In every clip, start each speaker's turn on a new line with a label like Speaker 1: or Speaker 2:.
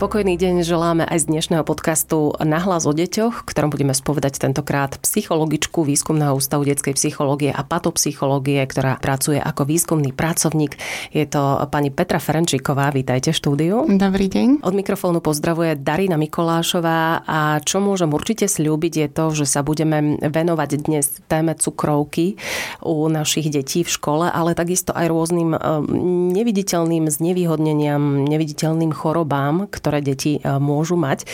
Speaker 1: Pokojný deň želáme aj z dnešného podcastu Nahlas o deťoch, ktorom budeme spovedať tentokrát psychologičku Výskumného ústavu detskej psychológie a patopsychológie, ktorá pracuje ako výskumný pracovník. Je to pani Petra Ferenčíková. Vítajte v štúdiu.
Speaker 2: Dobrý deň.
Speaker 1: Od mikrofónu pozdravuje Darina Mikolášová a čo môžem určite slúbiť je to, že sa budeme venovať dnes téme cukrovky u našich detí v škole, ale takisto aj rôznym eh, neviditeľným znevýhodneniam, neviditeľným chorobám, ktoré ktoré deti e, môžu mať.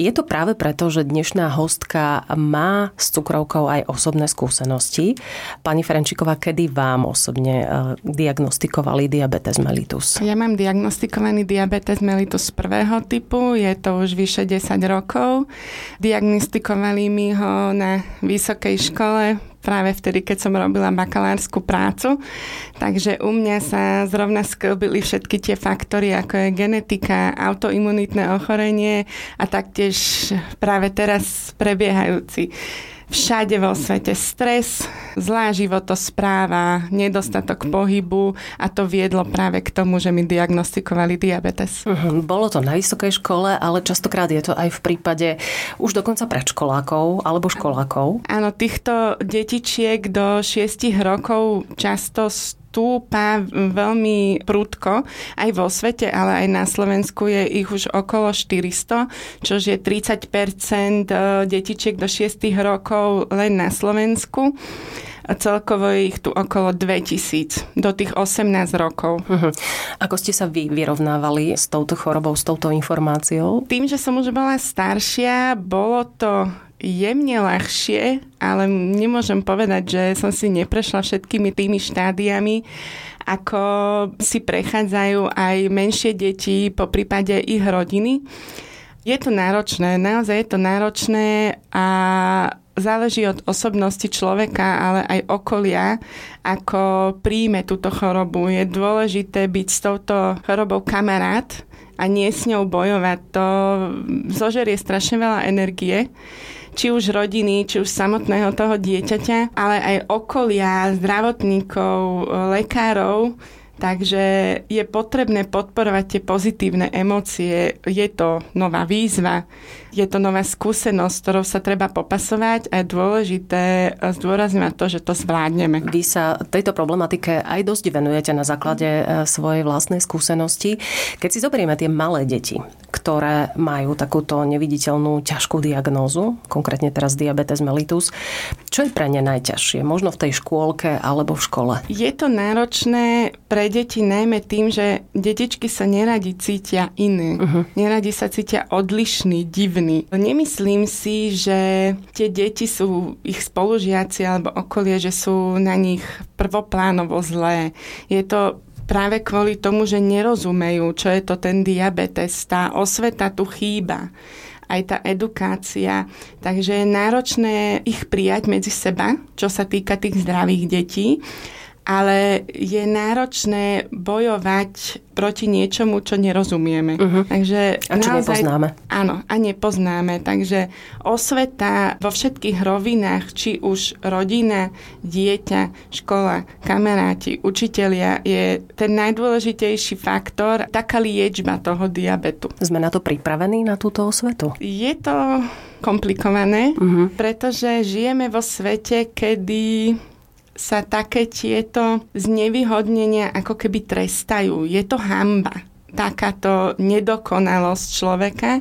Speaker 1: Je to práve preto, že dnešná hostka má s cukrovkou aj osobné skúsenosti. Pani Ferenčiková, kedy vám osobne e, diagnostikovali diabetes mellitus?
Speaker 2: Ja mám diagnostikovaný diabetes mellitus prvého typu, je to už vyše 10 rokov. Diagnostikovali mi ho na vysokej škole práve vtedy, keď som robila bakalárskú prácu. Takže u mňa sa zrovna sklbili všetky tie faktory, ako je genetika, autoimunitné ochorenie a taktiež práve teraz prebiehajúci všade vo svete stres, zlá životospráva, nedostatok pohybu a to viedlo práve k tomu, že mi diagnostikovali diabetes.
Speaker 1: Uh-huh. Bolo to na vysokej škole, ale častokrát je to aj v prípade už dokonca predškolákov alebo školákov.
Speaker 2: Áno, týchto detičiek do 6 rokov často stúpa veľmi prudko aj vo svete, ale aj na Slovensku je ich už okolo 400, čož je 30% detičiek do 6 rokov len na Slovensku. A celkovo je ich tu okolo 2000 do tých 18 rokov. Uh-huh.
Speaker 1: Ako ste sa vy vyrovnávali s touto chorobou, s touto informáciou?
Speaker 2: Tým, že som už bola staršia, bolo to jemne ľahšie, ale nemôžem povedať, že som si neprešla všetkými tými štádiami, ako si prechádzajú aj menšie deti, po prípade ich rodiny. Je to náročné, naozaj je to náročné a záleží od osobnosti človeka, ale aj okolia, ako príjme túto chorobu. Je dôležité byť s touto chorobou kamarát a nie s ňou bojovať. To zožerie strašne veľa energie či už rodiny, či už samotného toho dieťaťa, ale aj okolia, zdravotníkov, lekárov, Takže je potrebné podporovať tie pozitívne emócie. Je to nová výzva, je to nová skúsenosť, ktorou sa treba popasovať a je dôležité zdôrazňovať to, že to zvládneme.
Speaker 1: Vy sa tejto problematike aj dosť venujete na základe e, svojej vlastnej skúsenosti. Keď si zoberieme tie malé deti, ktoré majú takúto neviditeľnú ťažkú diagnózu, konkrétne teraz diabetes mellitus, čo je pre ne najťažšie? Možno v tej škôlke alebo v škole?
Speaker 2: Je to náročné pre deti najmä tým, že detičky sa neradi cítia iné. Uh-huh. Neradi sa cítia odlišní, divní. Nemyslím si, že tie deti sú ich spolužiaci alebo okolie, že sú na nich prvoplánovo zlé. Je to práve kvôli tomu, že nerozumejú, čo je to ten diabetes. Tá osveta tu chýba aj tá edukácia. Takže je náročné ich prijať medzi seba, čo sa týka tých zdravých detí ale je náročné bojovať proti niečomu, čo nerozumieme. Uh-huh.
Speaker 1: Takže a čo naozaj, nepoznáme.
Speaker 2: Áno, a nepoznáme. Takže osveta vo všetkých rovinách, či už rodina, dieťa, škola, kamaráti, učitelia, je ten najdôležitejší faktor, taká liečba toho diabetu.
Speaker 1: Sme na to pripravení, na túto osvetu?
Speaker 2: Je to komplikované, uh-huh. pretože žijeme vo svete, kedy sa také tieto znevýhodnenia ako keby trestajú. Je to hamba, takáto nedokonalosť človeka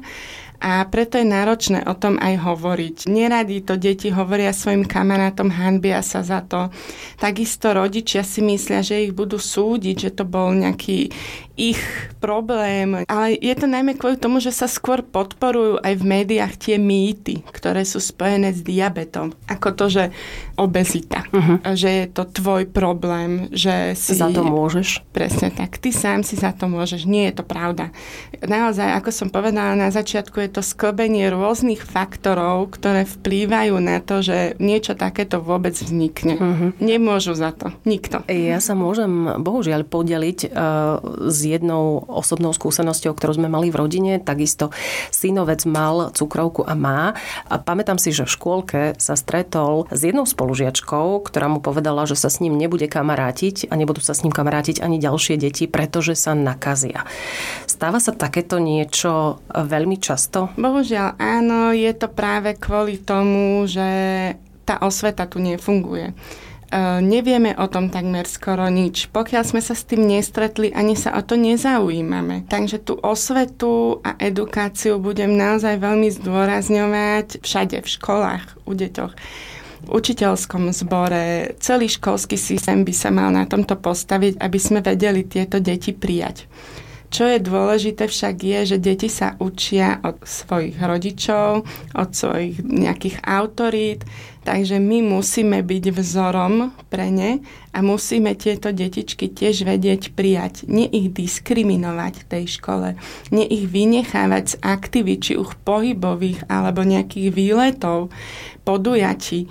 Speaker 2: a preto je náročné o tom aj hovoriť. Neradi to deti hovoria svojim kamarátom, hanbia sa za to. Takisto rodičia si myslia, že ich budú súdiť, že to bol nejaký ich problém. Ale je to najmä kvôli tomu, že sa skôr podporujú aj v médiách tie mýty, ktoré sú spojené s diabetom. Ako to, že obezita, uh-huh. že je to tvoj problém, že si...
Speaker 1: Za to môžeš.
Speaker 2: Presne tak. Ty sám si za to môžeš. Nie je to pravda. Naozaj, ako som povedala na začiatku, je to sklbenie rôznych faktorov, ktoré vplývajú na to, že niečo takéto vôbec vznikne. Uh-huh. Nemôžu za to. Nikto.
Speaker 1: Ja sa môžem, bohužiaľ, podeliť uh, s jednou osobnou skúsenosťou, ktorú sme mali v rodine. Takisto synovec mal cukrovku a má. A pamätám si, že v škôlke sa stretol s jednou spolu spolužiačkou, ktorá mu povedala, že sa s ním nebude kamarátiť a nebudú sa s ním kamarátiť ani ďalšie deti, pretože sa nakazia. Stáva sa takéto niečo veľmi často?
Speaker 2: Bohužiaľ áno, je to práve kvôli tomu, že tá osveta tu nefunguje. Uh, nevieme o tom takmer skoro nič. Pokiaľ sme sa s tým nestretli, ani sa o to nezaujímame. Takže tú osvetu a edukáciu budem naozaj veľmi zdôrazňovať všade, v školách, u deťoch učiteľskom zbore, celý školský systém by sa mal na tomto postaviť, aby sme vedeli tieto deti prijať. Čo je dôležité však je, že deti sa učia od svojich rodičov, od svojich nejakých autorít, takže my musíme byť vzorom pre ne a musíme tieto detičky tiež vedieť prijať. Nie ich diskriminovať v tej škole, nie ich vynechávať z aktivít, či už pohybových alebo nejakých výletov, podujatí.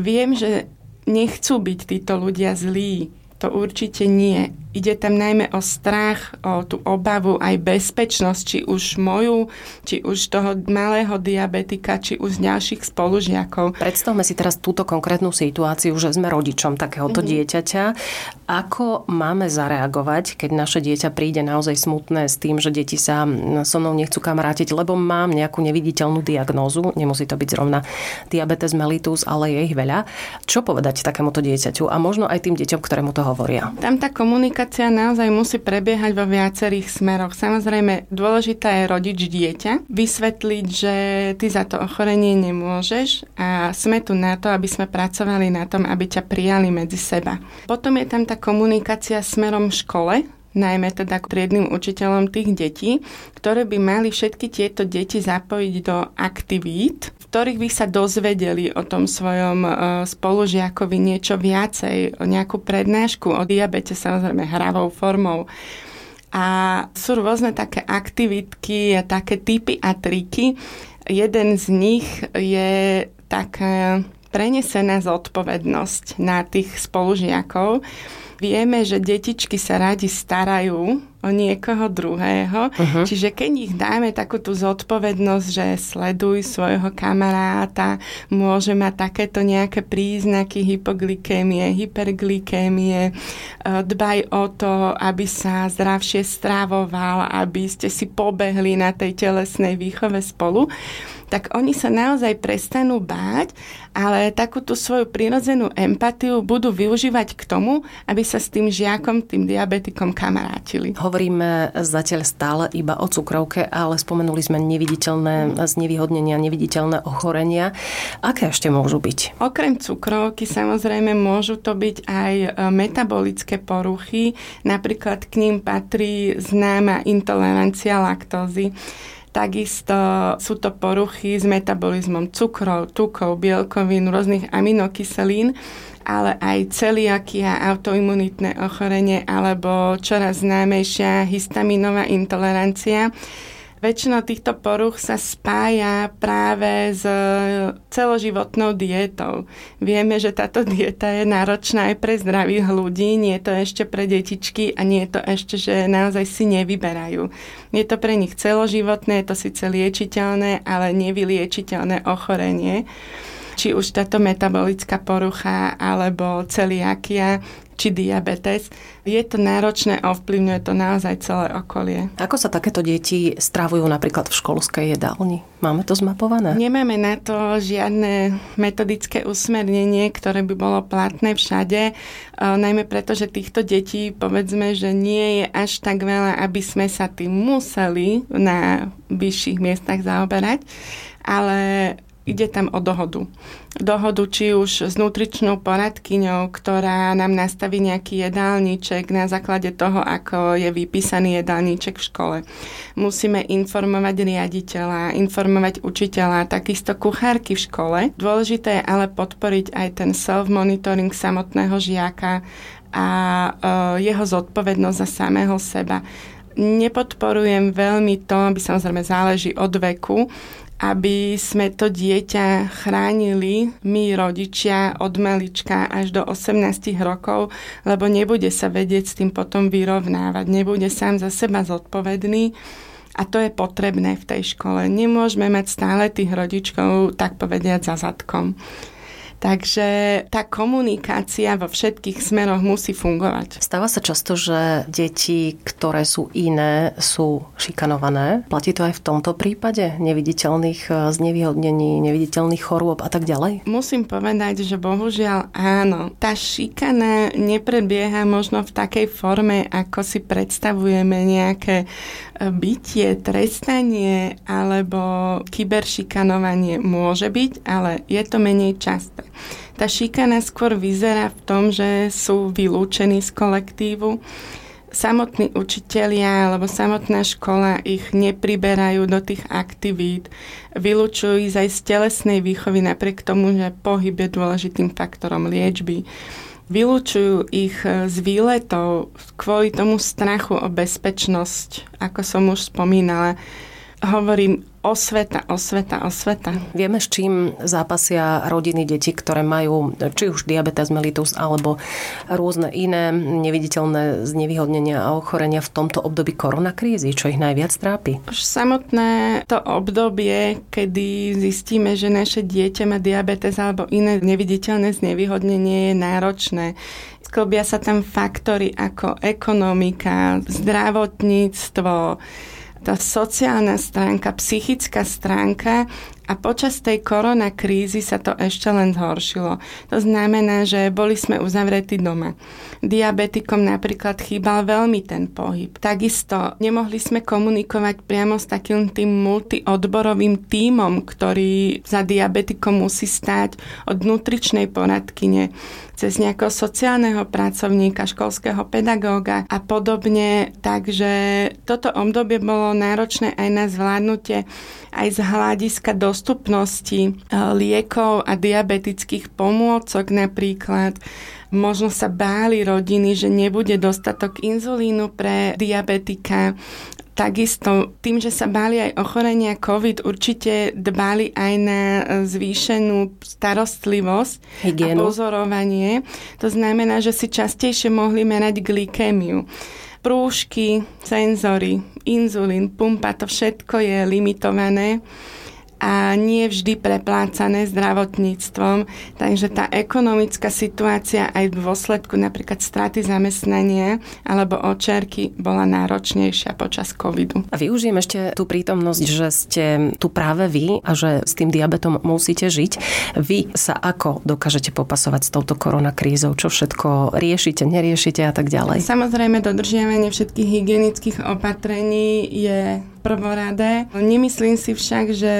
Speaker 2: Viem, že nechcú byť títo ľudia zlí, to určite nie. Ide tam najmä o strach, o tú obavu, aj bezpečnosť, či už moju, či už toho malého diabetika, či už ďalších spolužiakov.
Speaker 1: Predstavme si teraz túto konkrétnu situáciu, že sme rodičom takéhoto mm-hmm. dieťaťa. Ako máme zareagovať, keď naše dieťa príde naozaj smutné s tým, že deti sa so mnou nechcú kamarátiť, lebo mám nejakú neviditeľnú diagnózu, nemusí to byť zrovna diabetes mellitus, ale je ich veľa. Čo povedať takémuto dieťaťu a možno aj tým deťom, ktorému to hovoria?
Speaker 2: Tam tá komunikácia naozaj musí prebiehať vo viacerých smeroch. Samozrejme, dôležitá je rodič dieťa, vysvetliť, že ty za to ochorenie nemôžeš a sme tu na to, aby sme pracovali na tom, aby ťa prijali medzi seba. Potom je tam tá komunikácia smerom škole, najmä teda k triednym učiteľom tých detí, ktoré by mali všetky tieto deti zapojiť do aktivít, ktorých by sa dozvedeli o tom svojom e, spolužiakovi niečo viacej, o nejakú prednášku o diabete, samozrejme hravou formou. A sú rôzne také aktivitky a také typy a triky. Jeden z nich je taká prenesená zodpovednosť na tých spolužiakov, Vieme, že detičky sa radi starajú o niekoho druhého, uh-huh. čiže keď ich dáme takú tú zodpovednosť, že sleduj svojho kamaráta, môže mať takéto nejaké príznaky hypoglykémie, hyperglykémie, e, dbaj o to, aby sa zdravšie stravoval, aby ste si pobehli na tej telesnej výchove spolu, tak oni sa naozaj prestanú báť, ale takúto svoju prirodzenú empatiu budú využívať k tomu, aby sa s tým žiakom, tým diabetikom kamarátili.
Speaker 1: Hovoríme zatiaľ stále iba o cukrovke, ale spomenuli sme neviditeľné znevýhodnenia, neviditeľné ochorenia. Aké ešte môžu byť?
Speaker 2: Okrem cukrovky samozrejme môžu to byť aj e, metabolické poruchy. Napríklad k ním patrí známa intolerancia laktózy. Takisto sú to poruchy s metabolizmom cukrov, tukov, bielkovín, rôznych aminokyselín, ale aj celiakia, autoimunitné ochorenie alebo čoraz známejšia histaminová intolerancia Väčšina týchto poruch sa spája práve s celoživotnou dietou. Vieme, že táto dieta je náročná aj pre zdravých ľudí, nie je to ešte pre detičky a nie je to ešte, že naozaj si nevyberajú. Je to pre nich celoživotné, je to síce liečiteľné, ale nevyliečiteľné ochorenie či už táto metabolická porucha alebo celiakia či diabetes. Je to náročné a ovplyvňuje to naozaj celé okolie.
Speaker 1: Ako sa takéto deti stravujú napríklad v školskej jedálni? Máme to zmapované?
Speaker 2: Nemáme na to žiadne metodické usmernenie, ktoré by bolo platné všade, najmä preto, že týchto detí povedzme, že nie je až tak veľa, aby sme sa tým museli na vyšších miestach zaoberať, ale ide tam o dohodu. Dohodu či už s nutričnou poradkyňou, ktorá nám nastaví nejaký jedálniček na základe toho, ako je vypísaný jedálniček v škole. Musíme informovať riaditeľa, informovať učiteľa, takisto kuchárky v škole. Dôležité je ale podporiť aj ten self-monitoring samotného žiaka a e, jeho zodpovednosť za samého seba nepodporujem veľmi to, aby samozrejme záleží od veku, aby sme to dieťa chránili, my rodičia, od malička až do 18 rokov, lebo nebude sa vedieť s tým potom vyrovnávať, nebude sám za seba zodpovedný. A to je potrebné v tej škole. Nemôžeme mať stále tých rodičkov, tak povediať, za zadkom. Takže tá komunikácia vo všetkých smeroch musí fungovať.
Speaker 1: Stáva sa často, že deti, ktoré sú iné, sú šikanované. Platí to aj v tomto prípade? Neviditeľných e, znevýhodnení, neviditeľných chorôb a tak ďalej?
Speaker 2: Musím povedať, že bohužiaľ áno. Tá šikana neprebieha možno v takej forme, ako si predstavujeme nejaké e, bytie, trestanie alebo kyberšikanovanie môže byť, ale je to menej časté. Tá šikana skôr vyzerá v tom, že sú vylúčení z kolektívu. Samotní učitelia alebo samotná škola ich nepriberajú do tých aktivít, vylúčujú ich aj z telesnej výchovy napriek tomu, že pohyb je dôležitým faktorom liečby vylúčujú ich z výletov kvôli tomu strachu o bezpečnosť, ako som už spomínala. Hovorím osveta, osveta, osveta.
Speaker 1: Vieme, s čím zápasia rodiny detí, ktoré majú či už diabetes mellitus alebo rôzne iné neviditeľné znevýhodnenia a ochorenia v tomto období koronakrízy, čo ich najviac trápi?
Speaker 2: Už samotné to obdobie, kedy zistíme, že naše dieťa má diabetes alebo iné neviditeľné znevýhodnenie je náročné. Sklbia sa tam faktory ako ekonomika, zdravotníctvo, tá sociálna stránka, psychická stránka a počas tej korona krízy sa to ešte len zhoršilo. To znamená, že boli sme uzavretí doma. Diabetikom napríklad chýbal veľmi ten pohyb. Takisto nemohli sme komunikovať priamo s takým tým multiodborovým tímom, ktorý za diabetikom musí stáť od nutričnej poradkyne cez nejakého sociálneho pracovníka, školského pedagóga a podobne. Takže toto obdobie bolo náročné aj na zvládnutie aj z hľadiska dostupnosti e, liekov a diabetických pomôcok napríklad. Možno sa báli rodiny, že nebude dostatok inzulínu pre diabetika, Takisto tým, že sa báli aj ochorenia COVID, určite dbali aj na zvýšenú starostlivosť Hygienu. a pozorovanie. To znamená, že si častejšie mohli merať glykémiu. Prúžky, senzory, inzulín, pumpa, to všetko je limitované a nie vždy preplácané zdravotníctvom. Takže tá ekonomická situácia aj v dôsledku napríklad straty zamestnania alebo očerky bola náročnejšia počas covidu.
Speaker 1: A využijem ešte tú prítomnosť, že ste tu práve vy a že s tým diabetom musíte žiť. Vy sa ako dokážete popasovať s touto koronakrízou? Čo všetko riešite, neriešite a tak ďalej?
Speaker 2: Samozrejme, dodržiavanie všetkých hygienických opatrení je prvoradé. Nemyslím si však, že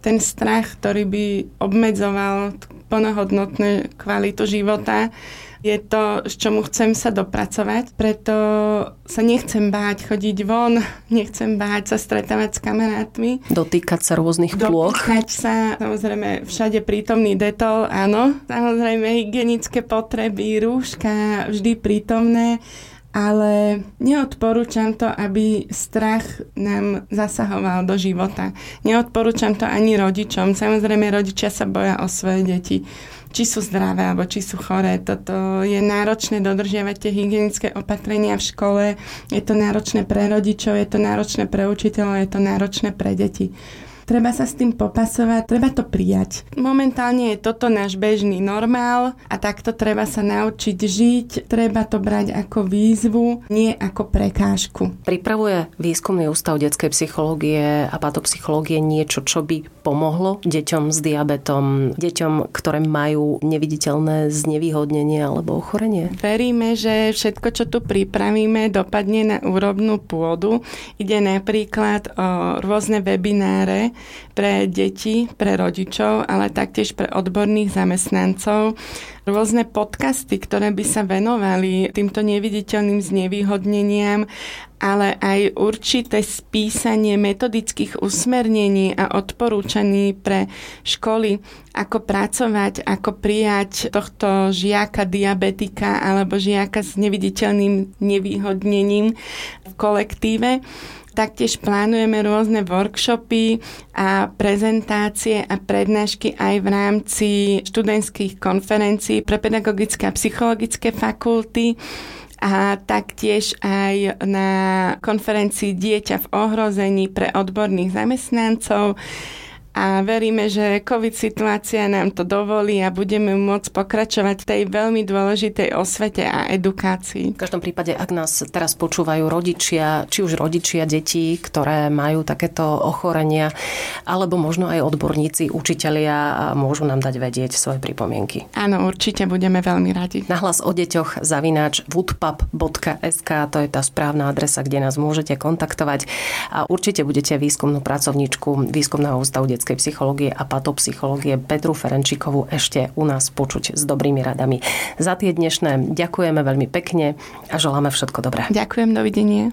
Speaker 2: ten strach, ktorý by obmedzoval plnohodnotnú kvalitu života, je to, s čomu chcem sa dopracovať, preto sa nechcem báť chodiť von, nechcem báť sa stretávať s kamarátmi.
Speaker 1: Dotýkať sa rôznych plôch.
Speaker 2: Dotýkať sa, samozrejme, všade prítomný detol, áno. Samozrejme, hygienické potreby, rúška, vždy prítomné ale neodporúčam to, aby strach nám zasahoval do života. Neodporúčam to ani rodičom. Samozrejme, rodičia sa boja o svoje deti. Či sú zdravé, alebo či sú choré. Toto je náročné dodržiavať tie hygienické opatrenia v škole. Je to náročné pre rodičov, je to náročné pre učiteľov, je to náročné pre deti treba sa s tým popasovať, treba to prijať. Momentálne je toto náš bežný normál a takto treba sa naučiť žiť, treba to brať ako výzvu, nie ako prekážku.
Speaker 1: Pripravuje výskumný ústav detskej psychológie a patopsychológie niečo, čo by pomohlo deťom s diabetom, deťom, ktoré majú neviditeľné znevýhodnenie alebo ochorenie?
Speaker 2: Veríme, že všetko, čo tu pripravíme, dopadne na úrobnú pôdu. Ide napríklad o rôzne webináre, pre deti, pre rodičov, ale taktiež pre odborných zamestnancov. Rôzne podcasty, ktoré by sa venovali týmto neviditeľným znevýhodneniam, ale aj určité spísanie metodických usmernení a odporúčaní pre školy, ako pracovať, ako prijať tohto žiaka diabetika alebo žiaka s neviditeľným nevýhodnením v kolektíve. Taktiež plánujeme rôzne workshopy a prezentácie a prednášky aj v rámci študentských konferencií pre pedagogické a psychologické fakulty a taktiež aj na konferencii Dieťa v ohrození pre odborných zamestnancov a veríme, že COVID situácia nám to dovolí a budeme môcť pokračovať v tej veľmi dôležitej osvete a edukácii.
Speaker 1: V každom prípade, ak nás teraz počúvajú rodičia, či už rodičia detí, ktoré majú takéto ochorenia, alebo možno aj odborníci, učitelia, môžu nám dať vedieť svoje pripomienky.
Speaker 2: Áno, určite budeme veľmi radi.
Speaker 1: Nahlas o deťoch zavináč woodpub.sk, to je tá správna adresa, kde nás môžete kontaktovať a určite budete výskumnú pracovníčku Výskumného ústavu detskej psychológie a patopsychológie Petru Ferenčíkovú ešte u nás počuť s dobrými radami. Za tie dnešné ďakujeme veľmi pekne a želáme všetko dobré.
Speaker 2: Ďakujem, dovidenia.